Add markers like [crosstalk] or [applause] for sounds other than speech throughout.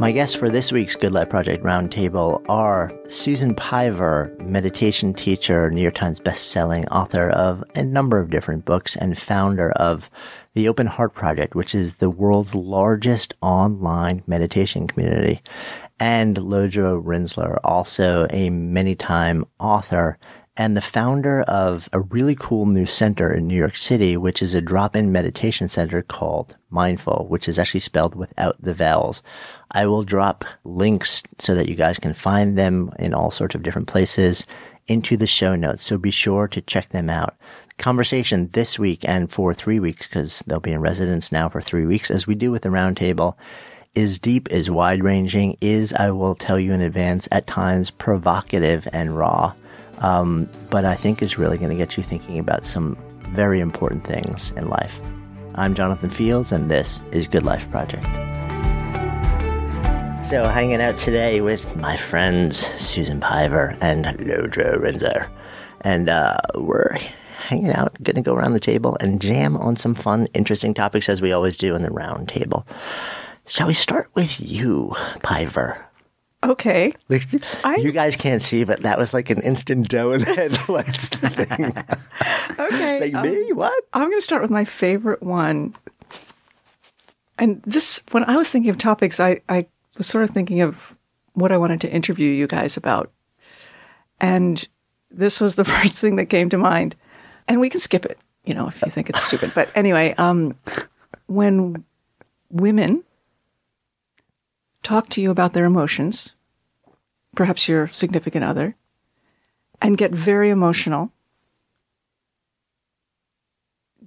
My guests for this week's Good Life Project Roundtable are Susan Piver, meditation teacher, New York Times bestselling author of a number of different books, and founder of the Open Heart Project, which is the world's largest online meditation community. And Lodro Rinzler, also a many time author and the founder of a really cool new center in New York City, which is a drop in meditation center called Mindful, which is actually spelled without the vowels. I will drop links so that you guys can find them in all sorts of different places into the show notes. So be sure to check them out. Conversation this week and for three weeks, because they'll be in residence now for three weeks, as we do with the roundtable, is deep, is wide ranging, is, I will tell you in advance, at times provocative and raw um, but I think is really going to get you thinking about some very important things in life. I'm Jonathan Fields, and this is Good Life Project. So, hanging out today with my friends Susan Piver and Lodro Rinzler. And uh, we're hanging out, going to go around the table and jam on some fun, interesting topics as we always do in the round table. Shall we start with you, Piver? Okay. I- you guys can't see, but that was like an instant dough [laughs] in the headlights thing. [laughs] Okay. it's like, um, me? What? I'm going to start with my favorite one. And this, when I was thinking of topics, I, I was sort of thinking of what I wanted to interview you guys about. And this was the [laughs] first thing that came to mind. And we can skip it, you know, if you think it's stupid. But anyway, um, when women talk to you about their emotions, perhaps your significant other, and get very emotional,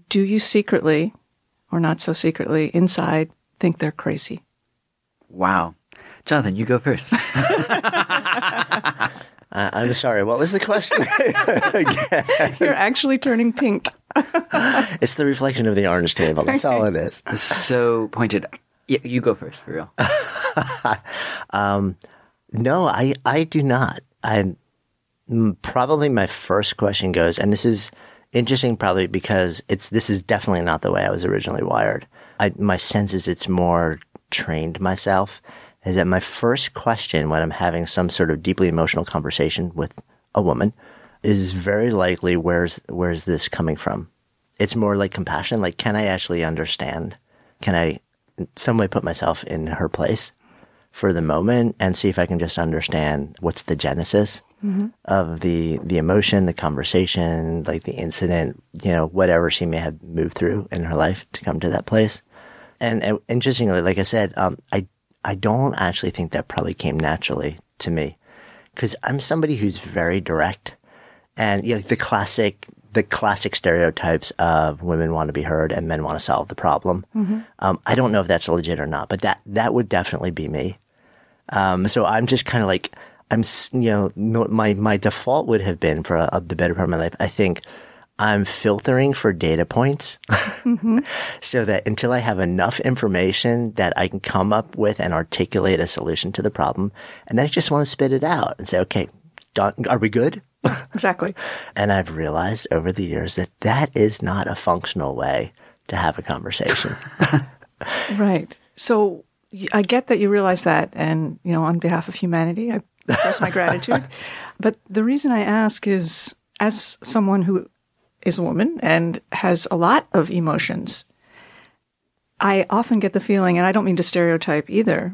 do you secretly, or not so secretly, inside think they're crazy? Wow. Jonathan, you go first. [laughs] [laughs] Uh, I'm sorry. What was the question? [laughs] You're actually turning pink. It's the reflection of the orange table. That's all it is. so pointed. Yeah, you go first for real. [laughs] Um, no, I, I do not. I probably my first question goes, and this is interesting, probably because it's this is definitely not the way I was originally wired. I, my sense is it's more trained myself. Is that my first question when I'm having some sort of deeply emotional conversation with a woman is very likely where's where's this coming from? It's more like compassion. Like, can I actually understand? Can I some way put myself in her place? for the moment and see if I can just understand what's the genesis of the the emotion, the conversation, like the incident, you know, whatever she may have moved through in her life to come to that place. And, and interestingly, like I said, um, I I don't actually think that probably came naturally to me because I'm somebody who's very direct, and you know, the classic the classic stereotypes of women want to be heard and men want to solve the problem. Um, I don't know if that's legit or not, but that that would definitely be me. Um, so I'm just kind of like I'm, you know, no, my my default would have been for uh, the better part of my life. I think I'm filtering for data points, [laughs] so that until I have enough information that I can come up with and articulate a solution to the problem, and then I just want to spit it out and say, okay, are we good? [laughs] Exactly. And I've realized over the years that that is not a functional way to have a conversation. [laughs] Right. So I get that you realize that. And, you know, on behalf of humanity, I express my gratitude. [laughs] But the reason I ask is as someone who is a woman and has a lot of emotions, I often get the feeling, and I don't mean to stereotype either,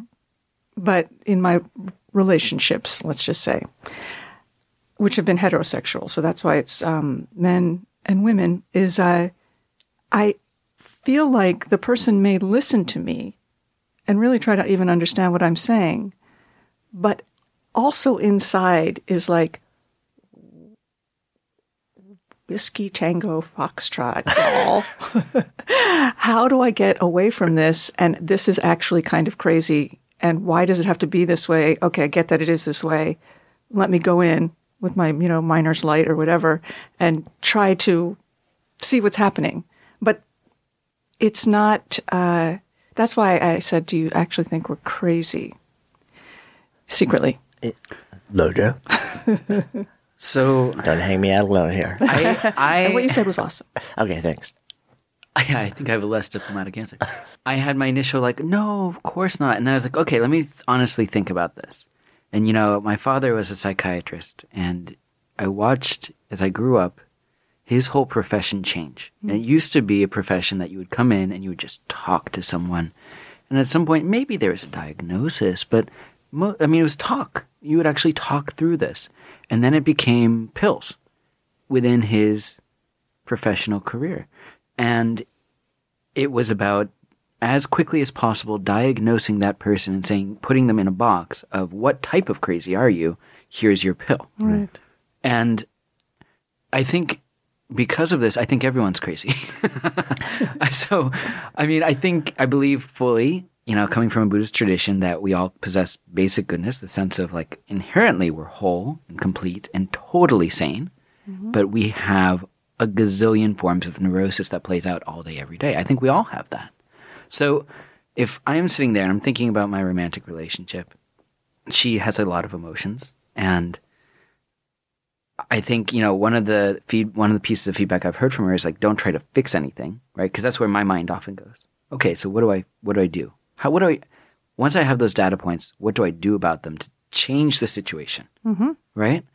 but in my relationships, let's just say, which have been heterosexual, so that's why it's um, men and women, is uh, I feel like the person may listen to me and really try to even understand what I'm saying, but also inside is like whiskey tango foxtrot [laughs] how do i get away from this? And this is actually kind of crazy. And why does it have to be this way? Okay i get that it is this way. Let me go in with my you know miner's light or whatever and try to see what's happening but it's not uh, that's why i said do you actually think we're crazy secretly Lojo, [laughs] So don't hang me out alone here. I, and what you said was awesome Okay, thanks. Yeah, I think I have a less diplomatic answer. I had my initial like, no, of course not, and then I was like, okay, let me th- honestly think about this. And you know, my father was a psychiatrist, and I watched as I grew up his whole profession change. Hmm. And it used to be a profession that you would come in and you would just talk to someone, and at some point, maybe there was a diagnosis, but mo- I mean, it was talk. You would actually talk through this, and then it became pills within his professional career. And it was about as quickly as possible diagnosing that person and saying, putting them in a box of what type of crazy are you? Here's your pill. Right. And I think because of this, I think everyone's crazy. [laughs] so, I mean, I think, I believe fully, you know, coming from a Buddhist tradition, that we all possess basic goodness, the sense of like inherently we're whole and complete and totally sane, mm-hmm. but we have a gazillion forms of neurosis that plays out all day, every day. I think we all have that. So, if I am sitting there and I'm thinking about my romantic relationship, she has a lot of emotions and I think you know one of the feed one of the pieces of feedback I've heard from her is like don't try to fix anything, right? Because that's where my mind often goes. Okay, so what do I what do I do? How what do I once I have those data points, what do I do about them to change the situation, mm-hmm. right?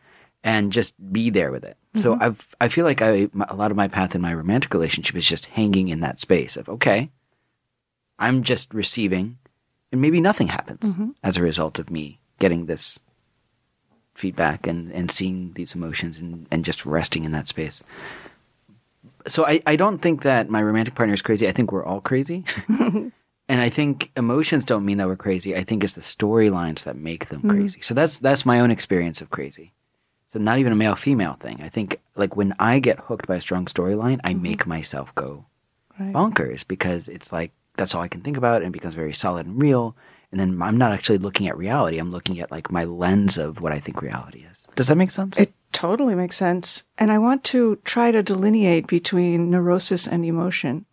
And just be there with it. So I've I feel like I a lot of my path in my romantic relationship is just hanging in that space of okay, I'm just receiving, and maybe nothing happens mm-hmm. as a result of me getting this feedback and, and seeing these emotions and, and just resting in that space. So I, I don't think that my romantic partner is crazy. I think we're all crazy. [laughs] and I think emotions don't mean that we're crazy. I think it's the storylines that make them mm-hmm. crazy. So that's that's my own experience of crazy. So not even a male female thing. I think like when I get hooked by a strong storyline, I mm-hmm. make myself go Right. bonkers because it's like that's all I can think about and it becomes very solid and real. And then I'm not actually looking at reality. I'm looking at like my lens of what I think reality is. Does that make sense? It totally makes sense. And I want to try to delineate between neurosis and emotion.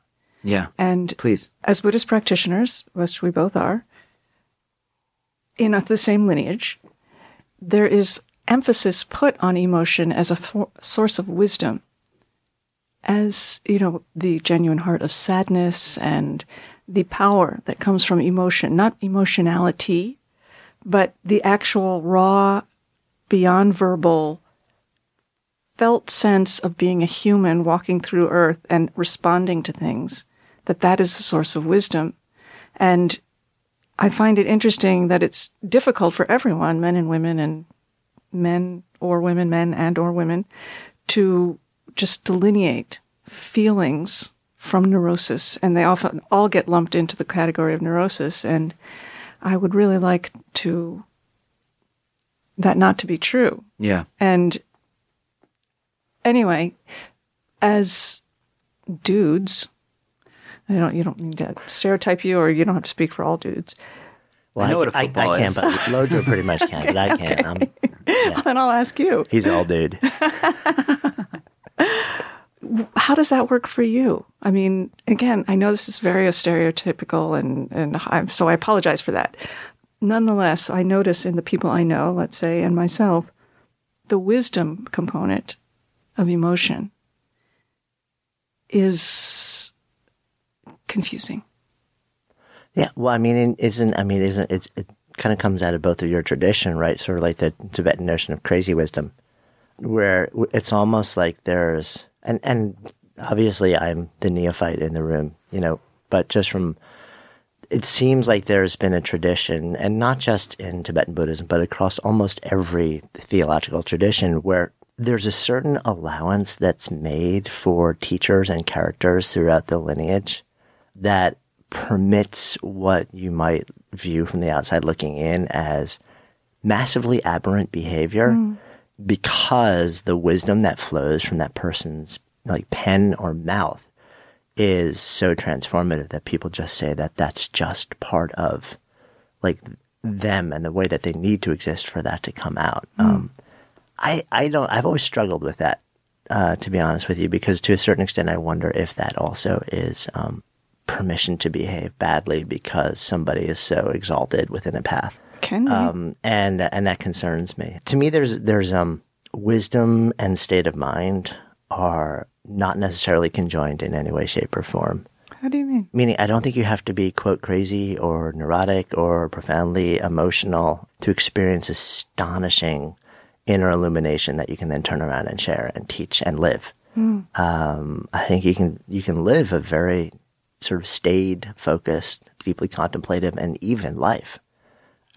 yeah. And Please. as Buddhist practitioners, which we both are, in the same lineage, there is emphasis put on emotion as a for- source of wisdom, as you know, the genuine heart of sadness and the power that comes from emotion, not emotionality, but the actual raw, beyond verbal, felt sense of being a human walking through earth and responding to things, that that is a source of wisdom. And I find it interesting that it's difficult for everyone, men and women and men or women, men and or women, to just delineate feelings from neurosis. And they often all get lumped into the category of neurosis. And I would really like to that not to be true. Yeah. And anyway, as dudes, I don't you don't need to stereotype you or you don't have to speak for all dudes. Well, I know what a I, football I, can, is. but Lojo pretty much can, but [laughs] I can't. I'm, [laughs] Then I'll ask you, he's all dude. [laughs] how does that work for you? I mean, again, I know this is very stereotypical and, and I'm, so I apologize for that. Nonetheless, I notice in the people I know, let's say, and myself, the wisdom component of emotion is confusing. Yeah, well, I mean, isn't I mean, isn't it's it kind of comes out of both of your tradition, right? Sort of like the Tibetan notion of crazy wisdom, where it's almost like there's and and obviously I'm the neophyte in the room, you know, but just from it seems like there's been a tradition, and not just in Tibetan Buddhism, but across almost every theological tradition, where there's a certain allowance that's made for teachers and characters throughout the lineage that permits what you might view from the outside looking in as massively aberrant behavior mm. Because the wisdom that flows from that person's like pen or mouth is so transformative that people just say that that's just part of like them and the way that they need to exist for that to come out. Um, I, I don't, I've always struggled with that, uh, to be honest with you, because to a certain extent, I wonder if that also is, um, permission to behave badly because somebody is so exalted within a path. Can we? Um, and, and that concerns me. To me, there's, there's, um, wisdom and state of mind are not necessarily conjoined in any way, shape, or form. How do you mean? Meaning, I don't think you have to be, quote, crazy or neurotic or profoundly emotional to experience astonishing inner illumination that you can then turn around and share and teach and live. Um, I think you can you can live a very sort of staid, focused, deeply contemplative, and even life,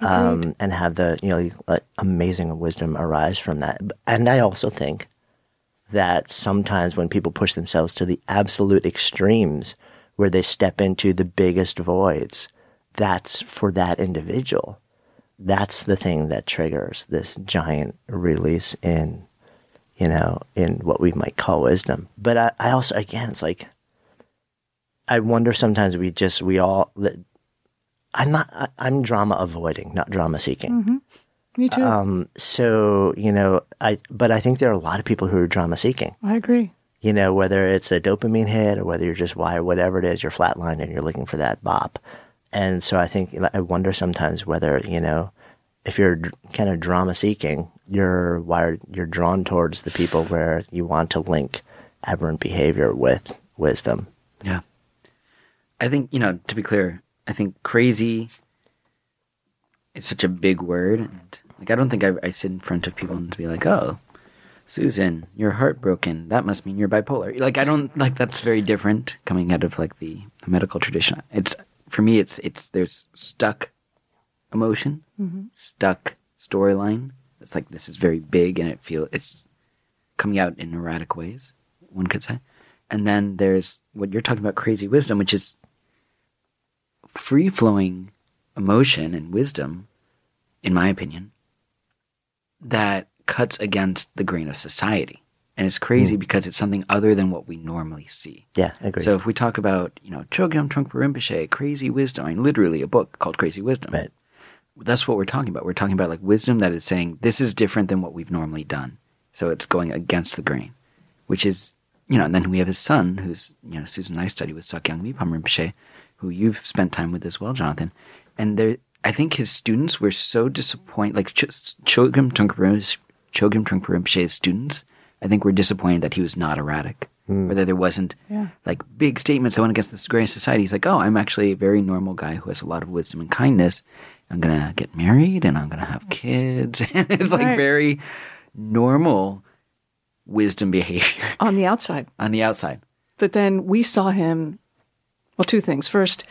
um, and have the you know amazing wisdom arise from that. And I also think that sometimes when people push themselves to the absolute extremes, where they step into the biggest voids, that's for that individual. That's the thing that triggers this giant release in you know, in what we might call wisdom. But I, I also, again, it's like, I wonder sometimes we just, we all, I'm not, I, I'm drama avoiding, not drama seeking. Me too. Um, so, you know, I, but I think there are a lot of people who are drama seeking, I agree. you know, whether it's a dopamine hit or whether you're just wired, whatever it is, you're flatlined and you're looking for that bop. And so I think, I wonder sometimes whether, you know, if you're kind of drama seeking, you're wired, you're drawn towards the people where you want to link aberrant behavior with wisdom. Yeah. I think, you know, to be clear, I think crazy is such a big word. And, like, I don't think I, I sit in front of people and be like, oh, Susan, you're heartbroken. That must mean you're bipolar. Like, I don't, like, that's very different coming out of, like, the, the medical tradition. It's, for me, it's, it's, there's stuck emotion, mm-hmm. stuck storyline. It's like, this is very big and it feel, it's coming out in erratic ways, one could say. And then there's what you're talking about, crazy wisdom, which is free flowing emotion and wisdom, in my opinion, that cuts against the grain of society. And it's crazy hmm. because it's something other than what we normally see. Yeah, I agree. So if we talk about, you know, Chogyam Trungpa Rinpoche, Crazy Wisdom, I mean, literally a book called Crazy Wisdom. Right. That's what we're talking about. We're talking about like wisdom that is saying this is different than what we've normally done. So it's going against the grain, which is, you know, and then we have his son, who's, you know, Susan and I study with Sakyong Mipham Rinpoche, who you've spent time with as well, Jonathan. And there, I think his students were so disappointed, like Ch- Chogyam Trungpa Rinpoche- Chogyam Trungpa Rinpoche's students, I think were disappointed that he was not erratic. Hmm. Or that there wasn't Yeah. like big statements that went against this grain of society. He's like, oh, I'm actually a very normal guy who has a lot of wisdom and kindness. I'm gonna get married and I'm gonna have kids. [laughs] it's like Right. very normal wisdom behavior On the outside. [laughs] on the outside. But then we saw him, well, two things. First,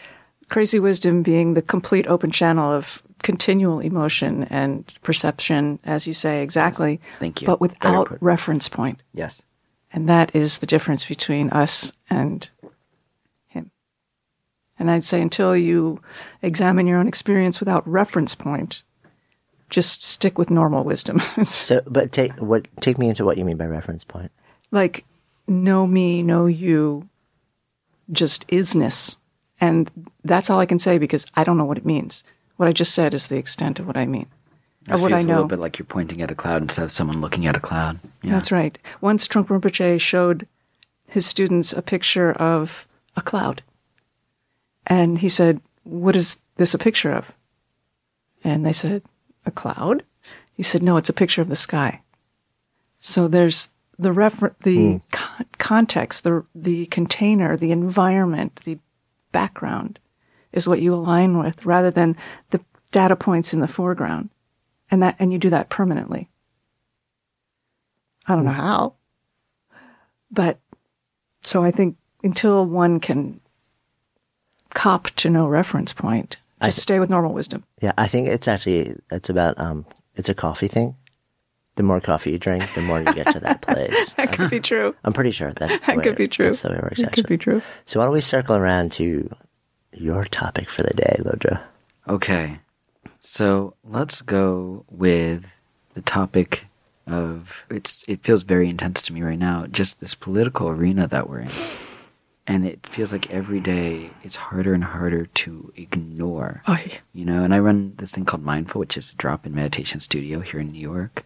crazy wisdom being the complete open channel of continual emotion and perception, as you say, exactly. Thank you. But without reference point. Yes. And that is the difference between us and him. And I'd say until you examine your own experience without reference point, just stick with normal wisdom. [laughs] so, but take what take me into what you mean by reference point. like know me, know you, just isness. And that's all I can say because I don't know what it means. What I just said is the extent of what I mean. It Of what I feels a little know. bit like you're pointing at a cloud instead of someone looking at a cloud. Yeah. That's right. Once Trungpa Rinpoche showed his students a picture of a cloud. And he said, What is this a picture of? And they said, A cloud? He said, No, it's a picture of the sky. So there's the refer- the con- context, the the container, the environment, the background is what you align with rather than the data points in the foreground. And that and you do that permanently. I don't know how. But so I think until one can cop to no reference point, just stay with normal wisdom. Yeah, I think it's actually it's about um it's a coffee thing. The more coffee you drink, the more you get to that place. [laughs] That could be true. I'm pretty sure that's the That way could be true. That's the way it works. It Actually. could be true. So why don't we circle around to your topic for the day, Lodro? Okay. So let's go with the topic of it's it feels very intense to me right now, just this political arena that we're in. And it feels like every day it's harder and harder to ignore. Oh, yeah. You know, and I run this thing called Mindful, which is a drop in meditation studio here in New York.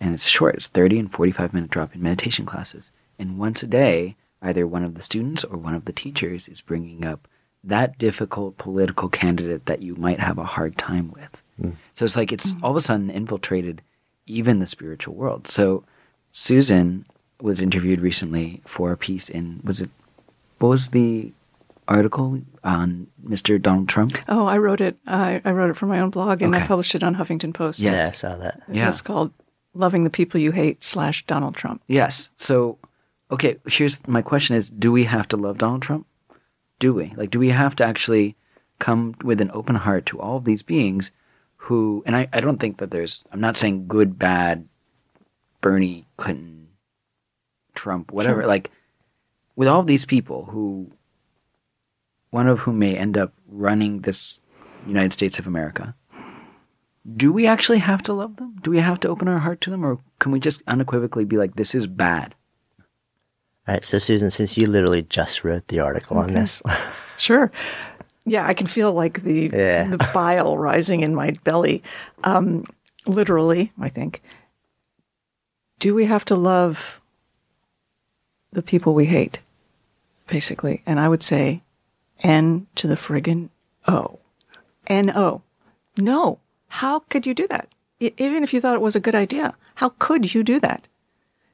And it's short, it's 30 and 45 minute drop in meditation classes. And once a day, either one of the students or one of the teachers is bringing up that difficult political candidate that you might have a hard time with. Mm. So it's like it's mm. all of a sudden infiltrated even the spiritual world. So Susan was interviewed recently for a piece in was it what was the article on Mr. Donald Trump? Oh, I wrote it. I, I wrote it for my own blog, and I published it on Huffington Post. Yes. Yeah, I saw that. Yeah. It's called "Loving the People You Hate" slash Donald Trump. Yes. So, okay, here's my question is do we have to love Donald Trump? Do we? Like, do we have to actually come with an open heart to all of these beings who, and I, I don't think that there's, I'm not saying good, bad, Bernie, Clinton, Trump, whatever. Sure. Like, with all of these people who, one of whom may end up running this United States of America, do we actually have to love them? Do we have to open our heart to them? Or can we just unequivocally be like, this is bad? All right, so Susan, since you literally just wrote the article on this, [laughs] [laughs] Sure. Yeah, I can feel like the Yeah. the bile rising in my belly. Um, literally, I think. Do we have to love the people we hate? Basically. And I would say N to the friggin' O. N O. No. How could you do that? Even if you thought it was a good idea, how could you do that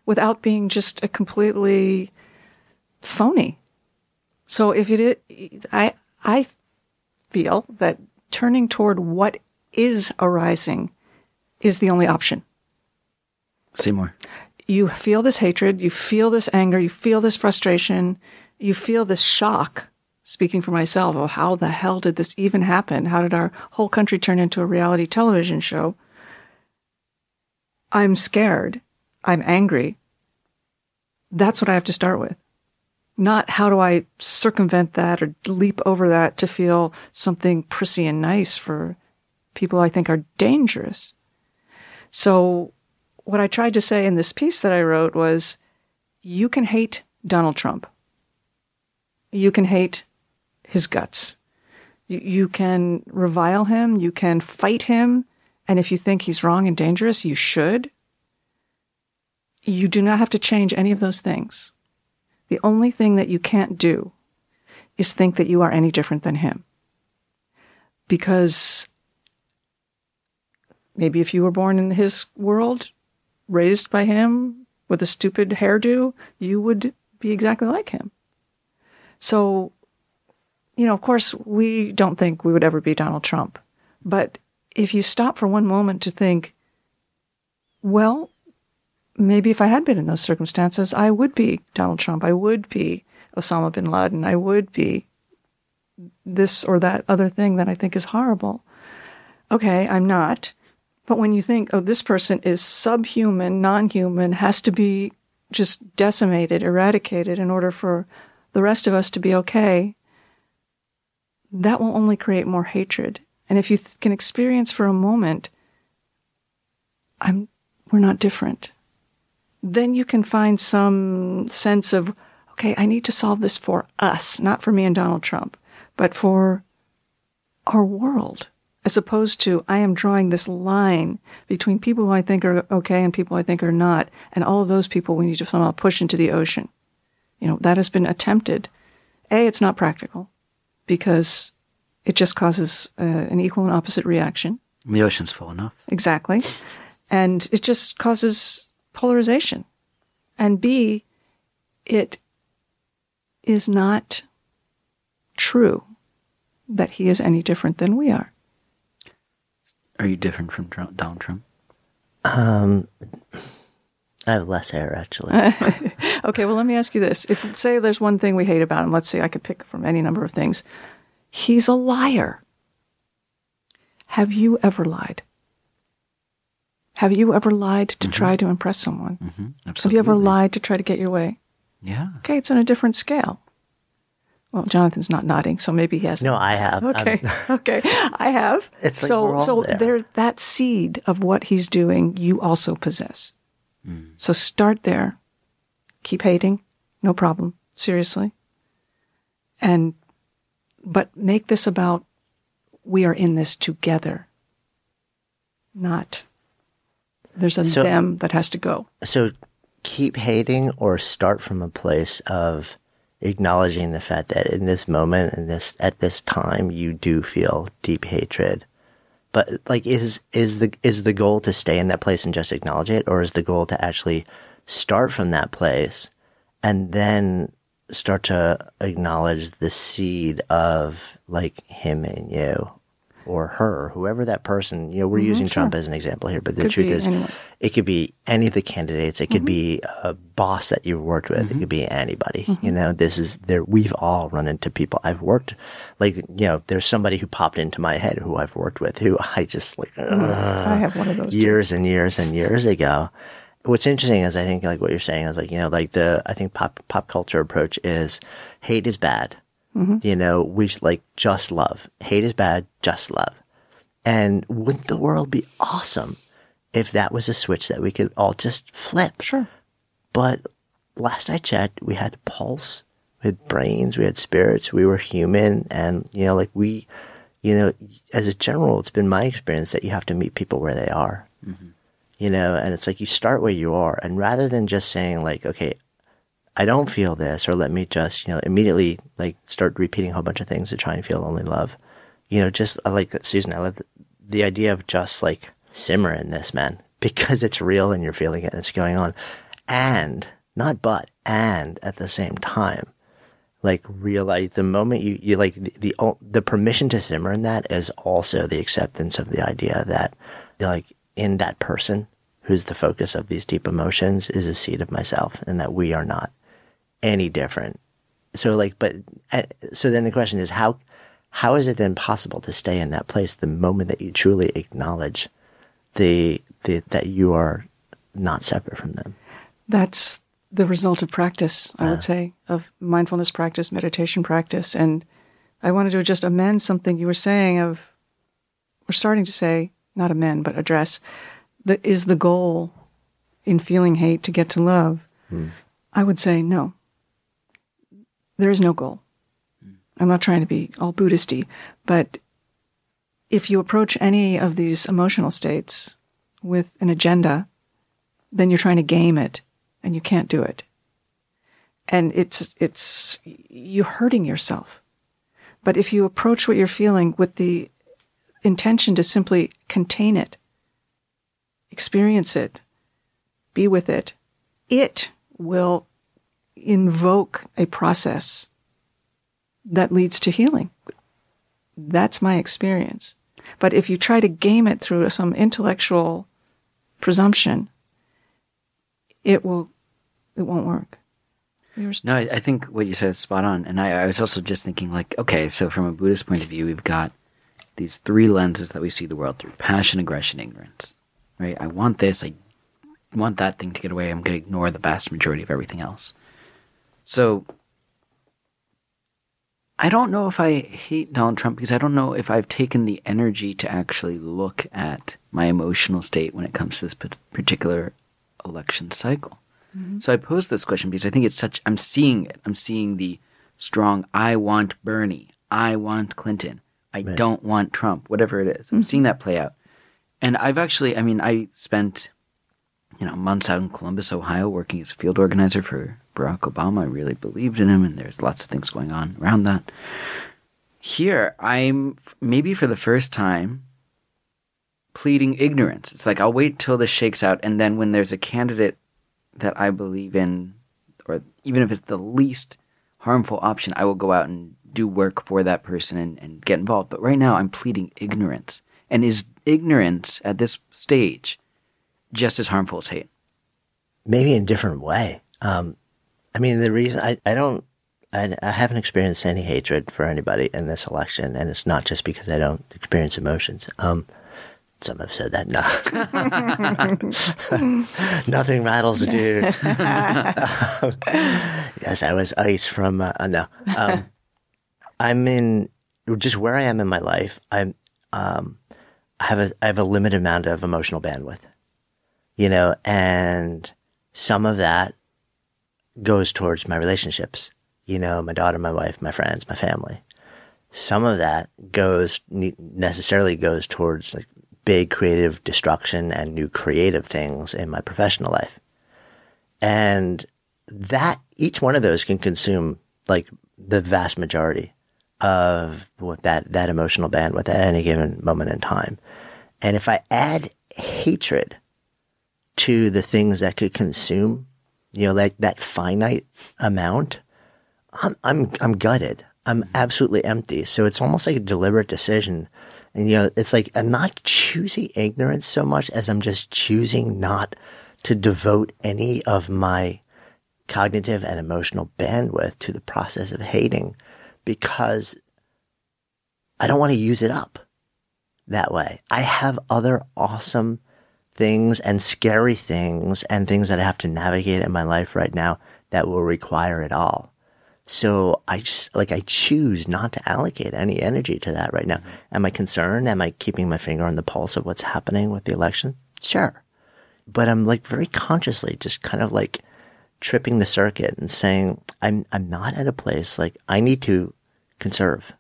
without being just a completely phony? So if it, I, I feel that turning toward what is arising is the only option. Say more. You feel this hatred, you feel this anger, you feel this frustration, you feel this shock. Speaking for myself, of how the hell did this even happen? How did our whole country turn into a reality television show? I'm scared. I'm angry. That's what I have to start with not how do I circumvent that or leap over that to feel something prissy and nice for people I think are dangerous. So, what I tried to say in this piece that I wrote was you can hate Donald Trump, you can hate his guts, you, you can revile him, you can fight him, and if you think he's wrong and dangerous, you should. You do not have to change any of those things. The only thing that you can't do is think that you are any different than him. Because maybe if you were born in his world, raised by him with a stupid hairdo, you would be exactly like him. So, you know, of course, we don't think we would ever be Donald Trump. But if you stop for one moment to think, well, maybe if I had been in those circumstances, I would be Donald Trump. I would be Osama bin Laden. I would be this or that other thing that I think is horrible. Okay, I'm not. But when you think, oh, this person is subhuman, non human, has to be just decimated, eradicated in order for the rest of us to be okay, that will only create more hatred. And if you th- can experience for a moment, I'm, we're not different then you can find some sense of, okay, I need to solve this for us, not for me and Donald Trump, but for our world, as opposed to I am drawing this line between people who I think are okay and people I think are not, and all of those people we need to somehow push into the ocean. You know, that has been attempted. A, it's not practical because it just causes uh, an equal and opposite reaction. The ocean's full enough. Exactly. And it just causes polarization. And B, it is not true that he is any different than we are. Are you different from Tr- Donald Trump? um, I have less hair actually. [laughs] Okay, well, let me ask you this. If, say, there's one thing we hate about him, let's say I could pick from any number of things. He's a liar. Have you ever lied? Have you ever lied to try to impress someone? Mm-hmm. Have you ever lied to try to get your way? Yeah. Okay, it's on a different scale. Well, Jonathan's not nodding, so maybe he has. no, I have. I'm- Okay, [laughs] okay, I have. It's like so, we're all so there. that seed of what he's doing, you also possess. So start there. Keep hating, no problem. Seriously, and but make this about we are in this together, not there's a So- them that has to go. so keep hating or start from a place of acknowledging the fact that in this moment and this at this time you do feel deep hatred but like is is the is the goal to stay in that place and just acknowledge it? Or is the goal to actually start from that place and then start to acknowledge the seed of like him and you or her, whoever that person, you know, we're mm-hmm, using Trump as an example here, but the Mm-hmm, Could truth is anyone. it could be any of the candidates. It could mm-hmm. be a boss that you've worked with. It mm-hmm. could be anybody. You know, this is there. We've all run into people. I've worked, like you know, there's somebody who popped into my head who I've worked with who [laughs] I just like mm, I have one of those. too. years and years and years ago. What's interesting is I think like what you're saying is like you know like the I think pop pop culture approach is hate is bad. Mm-hmm. You know we like just love. Hate is bad. Just love. And wouldn't the world be awesome if that was a switch that we could all just flip? Sure. But last I checked, we had pulse, we had brains, we had spirits, we were human. And, you know, like we, you know, as a general, it's been my experience that you have to meet people where they are, mm-hmm. you know, and it's like you start where you are. And rather than just saying, like, okay, I don't feel this, or let me just, you know, immediately like start repeating a whole bunch of things to try and feel only love. You know, just I like Susan, I love the, the idea of just like simmer in this, man, [laughs] because it's real and you're feeling it and it's going on. And not but, and at the same time, like realize the moment you, you like the, the, the permission to simmer in that is also the acceptance of the idea that like in that person who's the focus of these deep emotions is a seed of myself and that we are not any different. So like, but uh, so then the question is how, how is it then possible to stay in that place the moment that you truly acknowledge the, the that you are not separate from them? That's the result of practice, I would say, of mindfulness practice, meditation practice. And I wanted to just amend something you were saying of, we're starting to say, not amend, but address, that is the goal in feeling hate to get to love. I would say no. There is no goal. Hmm. I'm not trying to be all Buddhisty, but if you approach any of these emotional states with an agenda, then you're trying to game it and you can't do it. And it's, it's, you're hurting yourself. But if you approach what you're feeling with the intention to simply contain it, experience it, be with it, it will invoke a process that leads to healing. That's my experience. But if you try to game it through some intellectual presumption, it will, it won't work. No, I, I think what you said is spot on. And I, I was also just thinking, like, okay, so from a Buddhist point of view, we've got these three lenses that we see the world through passion, aggression, ignorance. Right? I want this. I want that thing to get away. I'm going to ignore the vast majority of everything else. So I don't know if I hate Donald Trump because I don't know if I've taken the energy to actually look at my emotional state when it comes to this particular election cycle. Mm-hmm. So I pose this question because I think it's such, I'm seeing it. I'm seeing the strong, I want Bernie, I want Clinton, I don't want Trump, whatever it is. I'm mm-hmm. seeing that play out. And I've actually, I mean, I spent, you know, months out in Columbus, Ohio, working as a field organizer for Barack Obama. Really believed in him, and there's lots of things going on around that. Here, I'm maybe for the first time pleading ignorance. It's like I'll wait till this shakes out, and then when there's a candidate that I believe in, or even if it's the least harmful option, I will go out and do work for that person and, and get involved. But right now, I'm pleading ignorance. And is ignorance at this stage just as harmful as hate? maybe in a different way. Um, I mean, the reason I, I don't, I, I haven't experienced any hatred for anybody in this election, and it's not just because I don't experience emotions. Um, some have said that. No, [laughs] nothing rattles a dude. Um, [laughs] yes, I was ice from. Uh, uh, no, um, I'm in just where I am in my life. I'm. Um, I have a I have a limited amount of emotional bandwidth you know, and some of that goes towards my relationships, you know, my daughter, my wife, my friends, my family. Some of that goes necessarily goes towards like big creative destruction and new creative things in my professional life. And that each one of those can consume like the vast majority of what that, that emotional bandwidth at any given moment in time. And if I add hatred to the things that could consume you know, like that finite amount, I'm, I'm, I'm gutted. I'm mm-hmm. absolutely empty. So it's almost like a deliberate decision. And, you know, it's like I'm not choosing ignorance so much as I'm just choosing not to devote any of my cognitive and emotional bandwidth to the process of hating because I don't want to use it up that way. I have other awesome things and scary things and things that I have to navigate in my life right now that will require it all. So I just like I choose not to allocate any energy to that right now. Mm-hmm. Am I concerned? Am I keeping my finger on the pulse of what's happening with the election? Sure. But I'm like very consciously just kind of like tripping the circuit and saying I'm I'm not at a place like I need to conserve.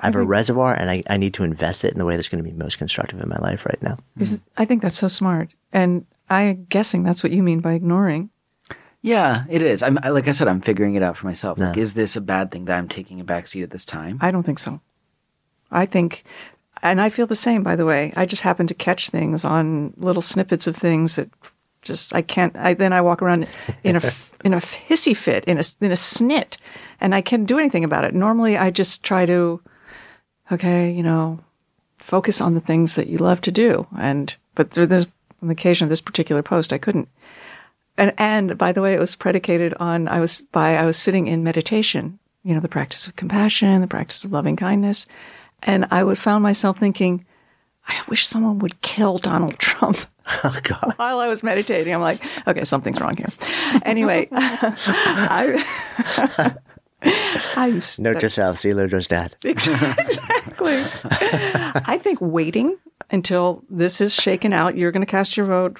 I have a mm-hmm. reservoir and I, I need to invest it in the way that's going to be most constructive in my life right now. Is- I think that's so smart. And I'm guessing that's what you mean by ignoring. Yeah, it is. I'm I- like I said, I'm figuring it out for myself. Like, is this a bad thing that I'm taking a back seat at this time? I don't think so. I think, and I feel the same, by the way. I just happen to catch things on little snippets of things that just, I can't, I, then I walk around in a, [laughs] in a hissy fit, in a, in a snit, and I can't do anything about it. Normally I just try to, okay, you know, focus on the things that you love to do. And, but through this, on the occasion of this particular post, I couldn't. And, and by the way, it was predicated on, I was by, I was sitting in meditation, you know, the practice of compassion, the practice of loving kindness. And I was found myself thinking, I wish someone would kill Donald [laughs] Trump. [laughs] Oh God. While I was meditating, I'm like, okay, something's wrong here. Anyway, [laughs] I, I'm [laughs] Note to self, see Ludo's dad. [laughs] exactly. I think waiting until this is shaken out, you're going to cast your vote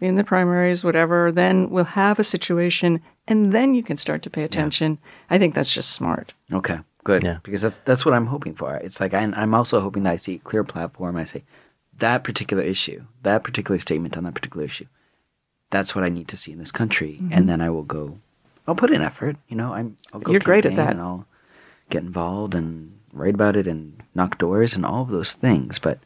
in the primaries, whatever, then we'll have a situation and then you can start to pay attention. I think that's just smart. Okay, good. Yeah. Because that's that's what I'm hoping for. It's like I, I'm also hoping that I see a clear platform. I say that particular issue, that particular statement on that particular issue. That's what I need to see in this country, Mm-hmm. and then I will go. I'll put in effort. You know, I'm. I'll go You're great at that. And I'll get involved and write about it and knock doors and all of those things. But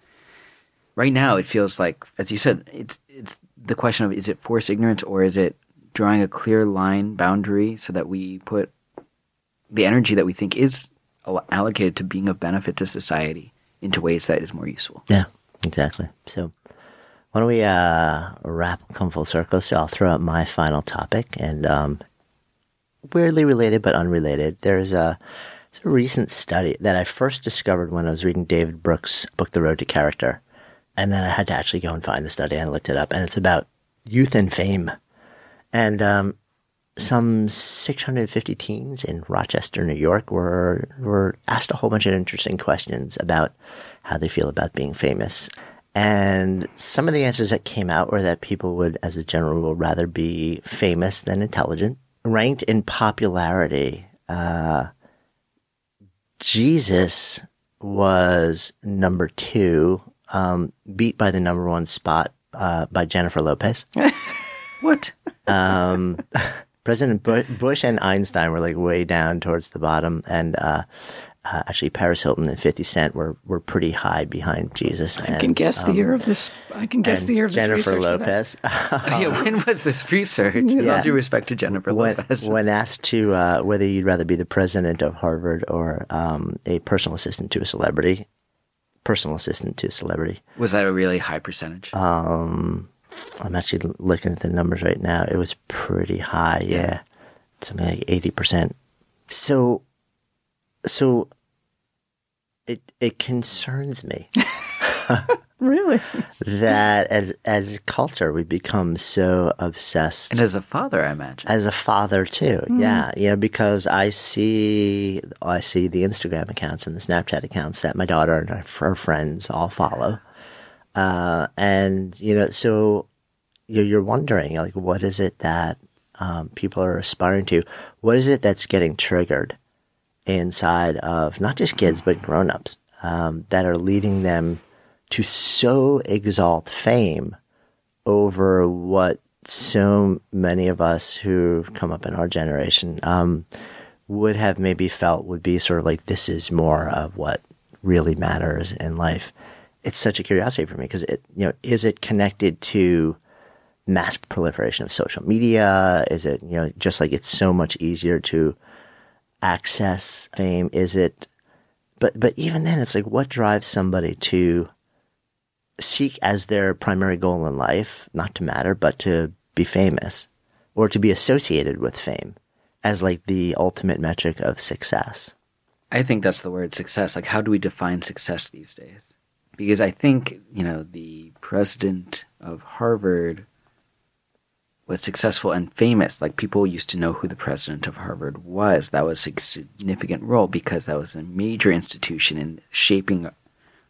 right now, it feels like, as you said, it's it's the question of is it forced ignorance or is it drawing a clear line boundary so that we put the energy that we think is allocated to being of benefit to society into ways that is more useful. Yeah, exactly. So why don't we uh, wrap come full circle? So I'll throw out my final topic and um, weirdly related but unrelated. There's a, it's a recent study that I first discovered when I was reading David Brooks' book, The Road to Character. And then I had to actually go and find the study and I looked it up. And it's about youth and fame. And um, some 650 teens in Rochester, New York were were asked a whole bunch of interesting questions about how they feel about being famous. And some of the answers that came out were that people would, as a general rule, rather be famous than intelligent. Ranked in popularity, uh, Jesus was number two, um, beat by the number one spot uh, by Jennifer Lopez. [laughs] What? Um, [laughs] President Bush and Einstein were like way down towards the bottom, and uh, uh, actually Paris Hilton and Fifty Cent were were pretty high behind Jesus. I can guess the year of this. I can guess the year of this Jennifer research for that. Lopez. [laughs] yeah, when was this research? Yeah. All due respect to Jennifer when, Lopez. when asked to uh, whether you'd rather be the president of Harvard or um, a personal assistant to a celebrity, personal assistant to a celebrity. was that a really high percentage? Um, I'm actually looking at the numbers right now. It was pretty high, yeah, something like eighty percent. So, so it it concerns me. [laughs] Really? that as as a culture we become so obsessed. And as a father, I imagine. as a father too yeah. You know because i see i see the instagram accounts and the snapchat accounts that my daughter and her, her friends all follow. Uh, and you know so you're, you're wondering like what is it that um, people are aspiring to? What is it that's getting triggered inside of not just kids but grown-ups um, that are leading them to so exalt fame over what so many of us who come up in our generation um, would have maybe felt would be sort of like this is more of what really matters in life. It's such a curiosity for me because it, you know, is it connected to mass proliferation of social media? Is it, you know, just like it's so much easier to access fame? Is it, but, but even then it's like, what drives somebody to seek as their primary goal in life, not to matter, but to be famous or to be associated with fame as like the ultimate metric of success? I think that's the word success. Like, how do we define success these days? Because I think, you know, the president of Harvard was successful and famous. Like, people used to know who the president of Harvard was. That was a significant role because that was a major institution in shaping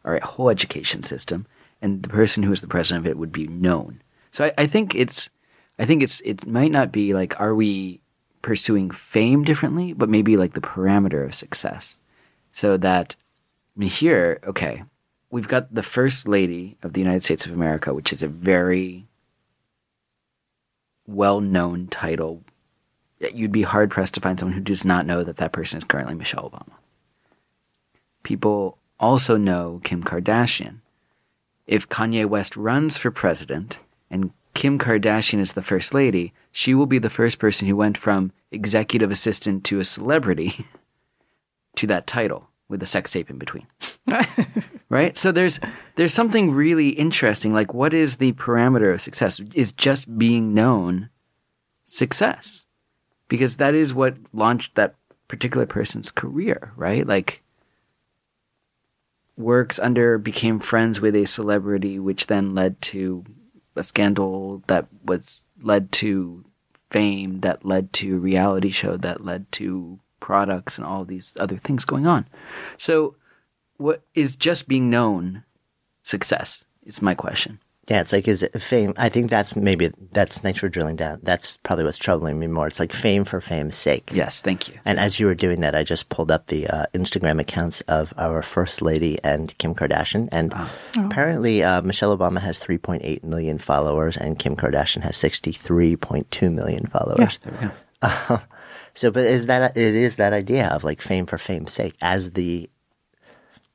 our whole education system. And the person who was the president of it would be known. So I, I think it's, I think it's, it might not be like, are we pursuing fame differently, but maybe like the parameter of success. So that, I mean, here, okay, we've got the First Lady of the United States of America, which is a very well known title. You'd be hard pressed to find someone who does not know that that person is currently Michelle Obama. People also know Kim Kardashian. If Kanye West runs for president and Kim Kardashian is the first lady, she will be the first person who went from executive assistant to a celebrity [laughs] to that title with a sex tape in between. [laughs] right? So there's there's something really interesting like what is the parameter of success? Is just being known success? Because that is what launched that particular person's career, right? Like works under became friends with a celebrity which then led to a scandal that was led to fame, that led to reality show, that led to products and all these other things going on. So, what is just being known success? Is my question. Yeah, it's like is it fame? I think that's maybe that's thanks for drilling down. That's probably what's troubling me more. It's like fame for fame's sake. Yes, thank you. And as you were doing that, I just pulled up the uh, Instagram accounts of our first lady and Kim Kardashian, and oh. apparently uh, Michelle Obama has 3.8 million followers, and Kim Kardashian has 63.2 million followers. Yeah, there we go. Uh, [laughs] so, but is that it is that idea of like fame for fame's sake as the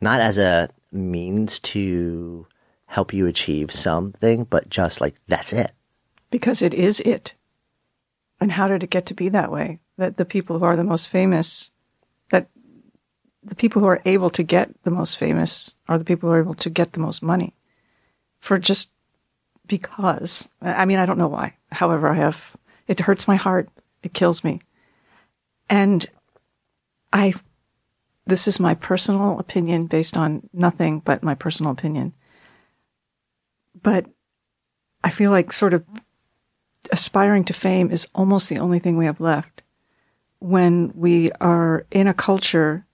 not as a means to help you achieve something, but just like that's it. Because it is it. And how did it get to be that way? That the people who are the most famous, that the people who are able to get the most famous are the people who are able to get the most money for just because. I mean, I don't know why. However, I have, it hurts my heart. It kills me. And I, this is my personal opinion based on nothing but my personal opinion. But I feel like sort of aspiring to fame is almost the only thing we have left when we are in a culture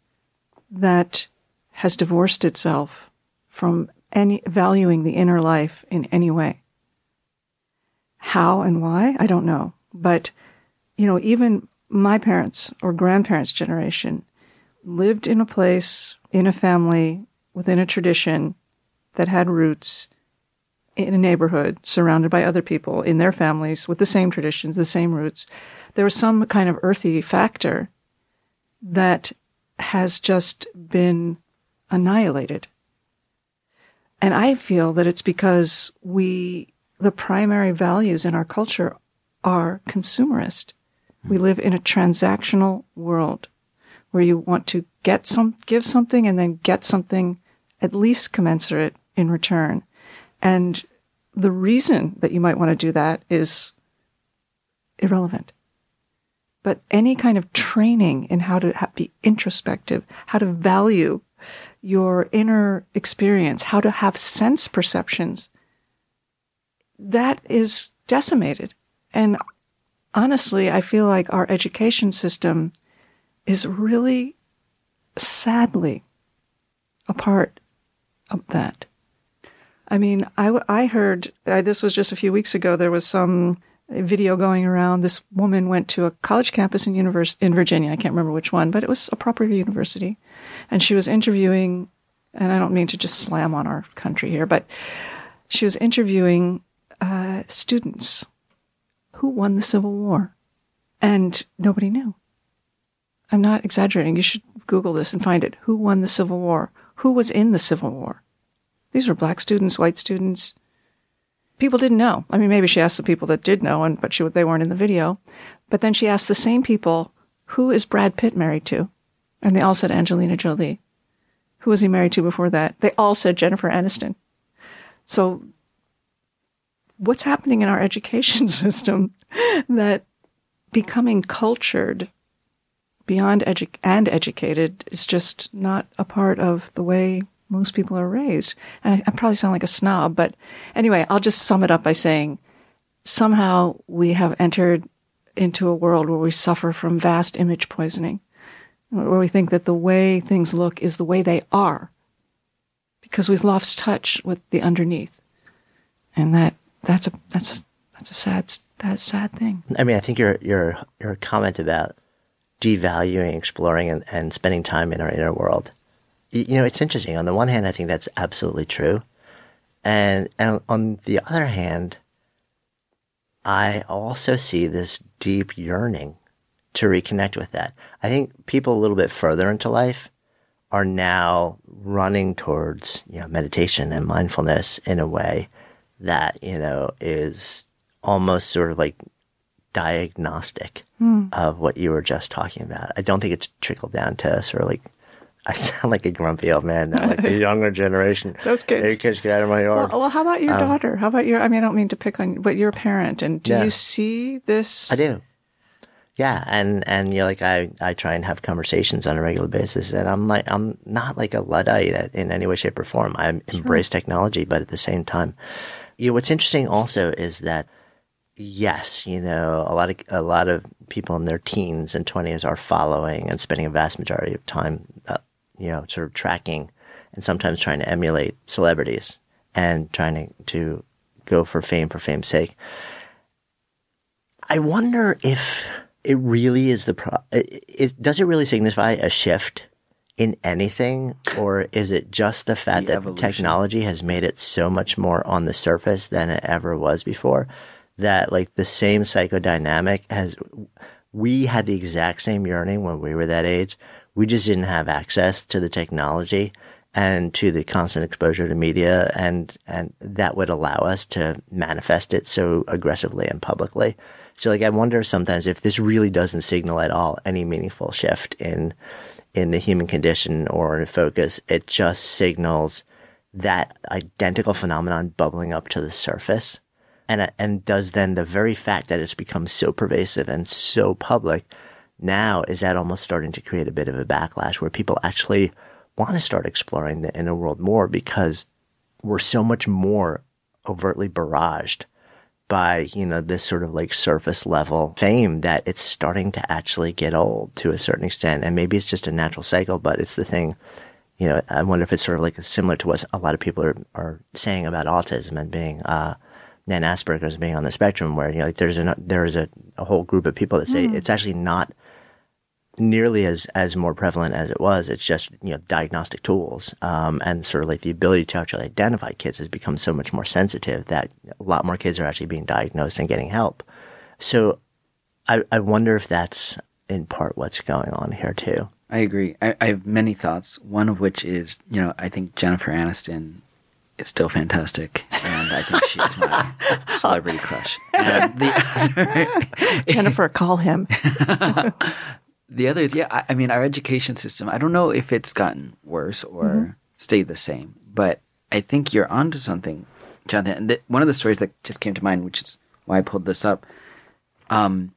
that has divorced itself from any valuing the inner life in any way. How and why, I don't know. But, you know, even my parents or grandparents' generation lived in a place, in a family, within a tradition that had roots in a neighborhood surrounded by other people in their families with the same traditions, the same roots, there was some kind of earthy factor that has just been annihilated. And I feel that it's because we, the primary values in our culture are consumerist. We live in a transactional world where you want to get some, give something and then get something at least commensurate in return. And the reason that you might want to do that is irrelevant. But any kind of training in how to be introspective, how to value your inner experience, how to have sense perceptions, that is decimated. And honestly, I feel like our education system is really sadly a part of that. I mean, I, I heard uh, this was just a few weeks ago. There was some video going around. This woman went to a college campus in univers- in Virginia. I can't remember which one, but it was a proper university, and she was interviewing. And I don't mean to just slam on our country here, but she was interviewing uh, students who won the Civil War, and nobody knew. I'm not exaggerating. You should Google this and find it. Who won the Civil War? Who was in the Civil War? These were black students, white students, people didn't know. I mean, maybe she asked the people that did know, and but she they weren't in the video. But then she asked the same people, "Who is Brad Pitt married to?" And they all said Angelina Jolie. Who was he married to before that? They all said Jennifer Aniston. So, what's happening in our [laughs] education system that becoming cultured beyond edu- and educated is just not a part of the way most people are raised. And I, I probably sound like a snob, but anyway, I'll just sum it up by saying somehow we have entered into a world where we suffer from vast image poisoning, where we think that the way things look is the way they are because we've lost touch with the underneath. And that that's a that's that's a sad that's a sad thing. I mean, I think your your your comment about devaluing exploring and, and spending time in our inner world you know, it's interesting. On the one hand, I think that's absolutely true. And, and on the other hand, I also see this deep yearning to reconnect with that. I think people a little bit further into life are now running towards, you know, meditation and mindfulness in a way that, you know, is almost sort of like diagnostic mm. of what you were just talking about. I don't think it's trickled down to sort of like [laughs] I sound like a grumpy old man now, like the [laughs] younger generation. Those kids. Hey, kids, get out of my yard. Well, well how about your um, daughter? How about your, I mean, I don't mean to pick on, but you're a parent and do yeah. you see this? I do. Yeah. And, and, you know, like I, I try and have conversations on a regular basis and I'm like, I'm not like a Luddite in any way, shape or form. I embrace sure. technology, but at the same time, you know, what's interesting also is that, yes, you know, a lot of, a lot of people in their teens and twenties are following and spending a vast majority of time uh, you know, sort of tracking and sometimes trying to emulate celebrities and trying to, to go for fame for fame's sake. I wonder if it really is the pro. It, does it really signify a shift in anything, or is it just the fact the that evolution. technology has made it so much more on the surface than it ever was before? That like the same psychodynamic has. We had the exact same yearning when we were that age, we just didn't have access to the technology and to the constant exposure to media and and that would allow us to manifest it so aggressively and publicly. So like i wonder sometimes if this really doesn't signal at all any meaningful shift in in the human condition or in focus. It just signals that identical phenomenon bubbling up to the surface and and does then the very fact that it's become so pervasive and so public now is that almost starting to create a bit of a backlash where people actually want to start exploring the inner world more because we're so much more overtly barraged by, you know, this sort of like surface level fame that it's starting to actually get old to a certain extent. And maybe it's just a natural cycle, but it's the thing, you know, I wonder if it's sort of like similar to what a lot of people are, are saying about autism and being, uh, and Asperger's being on the spectrum where, you know, like there's a, there's a, a whole group of people that say mm. it's actually not nearly as as more prevalent as it was. It's just you know diagnostic tools um, and sort of like the ability to actually identify kids has become so much more sensitive that a lot more kids are actually being diagnosed and getting help. So I, I wonder if that's in part what's going on here too. I agree. I, I have many thoughts. One of which is you know I think Jennifer Aniston is still fantastic, and I think she's my [laughs] celebrity crush. And the other, [laughs] Jennifer, call him [laughs] the other is, yeah, I, I, mean, our education system, I don't know if it's gotten worse or mm-hmm. stayed the same, but I think you're onto something, Jonathan. And th- one of the stories that just came to mind, which is why I pulled this up, um,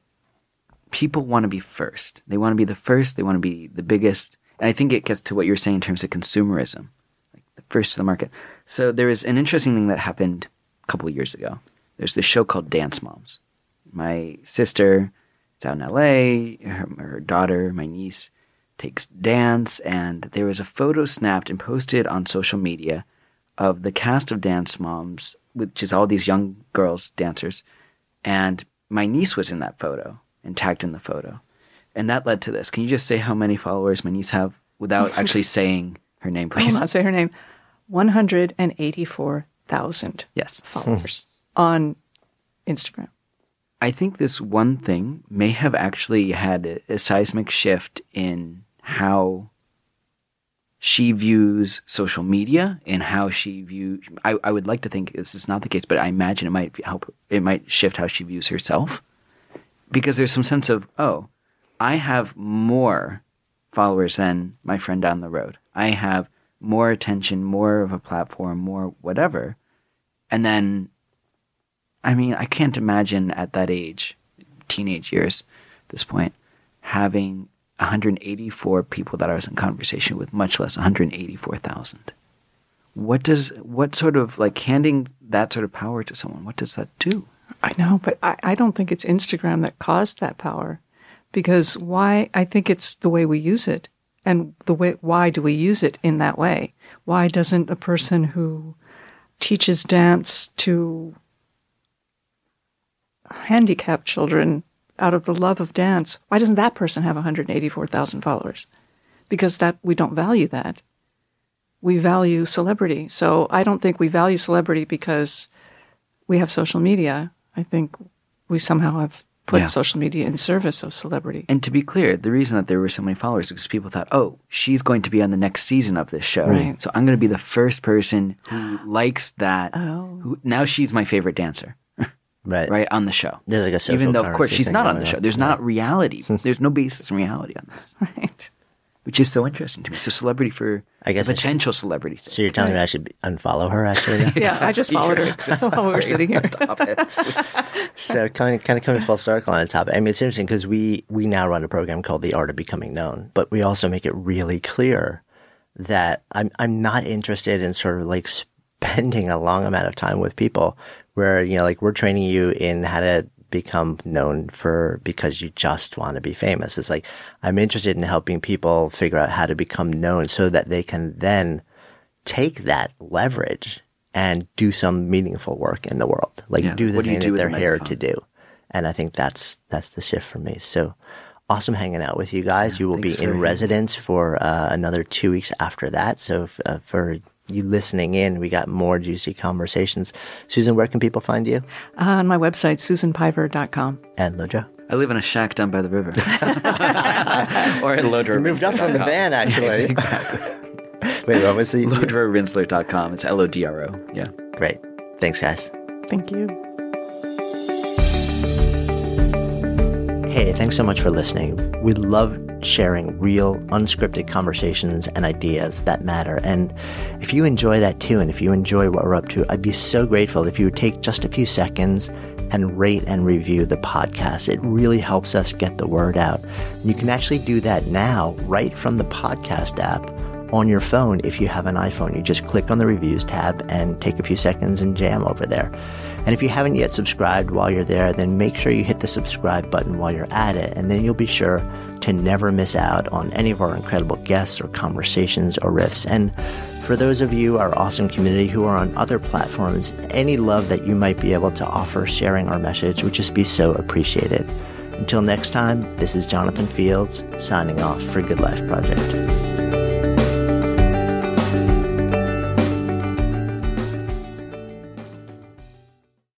people want to be first. They want to be the first, they want to be the biggest. And I think it gets to what you're saying in terms of consumerism, like the first to the market. So there was an interesting thing that happened a couple of years ago. There's this show called Dance Moms. My sister it's out in LA. Her, her daughter, my niece, takes dance, and there was a photo snapped and posted on social media of the cast of Dance Moms, which is all these young girls dancers, and my niece was in that photo and tagged in the photo, and that led to this. Can you just say how many followers my niece have without [laughs] actually saying her name, please? I will not say her name. One hundred and eighty-four thousand. Yes, followers on Instagram. I think this one thing may have actually had a, a seismic shift in how she views social media and how she view I, I would like to think this is not the case, but I imagine it might help it might shift how she views herself. Because there's some sense of, oh, I have more followers than my friend down the road. I have more attention, more of a platform, more whatever. And then I mean, I can't imagine at that age, teenage years, this point, having 184 people that I was in conversation with, much less 184,000. What does what sort of like handing that sort of power to someone? What does that do? I know, but I, I don't think it's Instagram that caused that power, because why? I think it's the way we use it, and the way why do we use it in that way? Why doesn't a person who teaches dance to handicapped children out of the love of dance, why doesn't that person have 184,000 followers? Because that we don't value that. We value celebrity. So I don't think we value celebrity because we have social media. I think we somehow have put Yeah. social media in service of celebrity. And to be clear, the reason that there were so many followers is because people thought, oh, she's going to be on the next season of this show. Right. So I'm going to be the first person who [gasps] likes that. Oh. Who, now she's my favorite dancer, [laughs] Right. right, on the show. There's like a social Even though, of course, she's not on the show. on. There's not reality. [laughs] There's no basis in reality on this, [laughs] right. Which is so interesting to me. So celebrity for I guess the I potential celebrity. So you're telling me I should unfollow her actually? [laughs] Yeah, I just followed her [laughs] while we were sitting here. Stop it. [laughs] so kind of kind of coming full circle on the topic. I mean, it's interesting because we we now run a program called The Art of Becoming Known, but we also make it really clear that I'm I'm not interested in sort of like spending a long amount of time with people where you know like we're training you in how to become known for because you just want to be famous. It's like I'm interested in helping people figure out how to become known so that they can then take that leverage and do some meaningful work in the world. Like Yeah. do the What do you thing do that they're the here to do. And I think that's that's the shift for me. So awesome hanging out with you guys. you will be in residence for uh, another two weeks after that. So uh, for you listening in, we got more juicy conversations. Susan, where can people find you? Uh, on my website, susanpiver.com. And Lojo. I live in a shack down by the river. [laughs] or at Lodro. Moved up from the van, actually. [laughs] exactly. [laughs] Wait, what was the? LodroRinzler.com. It's L O D R O. Yeah. Great. Thanks, guys. Thank you. Hey, thanks so much for listening. We love sharing real, unscripted conversations and ideas that matter. And if you enjoy that too, and if you enjoy what we're up to, I'd be so grateful if you would take just a few seconds and rate and review the podcast. It really helps us get the word out. You can actually do that now right from the podcast app on your phone if you have an iPhone. You just click on the reviews tab and take a few seconds and jam over there. And if you haven't yet subscribed while you're there, then make sure you hit the subscribe button while you're at it, and then you'll be sure to never miss out on any of our incredible guests or conversations or riffs. And for those of you, our awesome community who are on other platforms, any love that you might be able to offer sharing our message would just be so appreciated. Until next time, this is Jonathan Fields signing off for Good Life Project.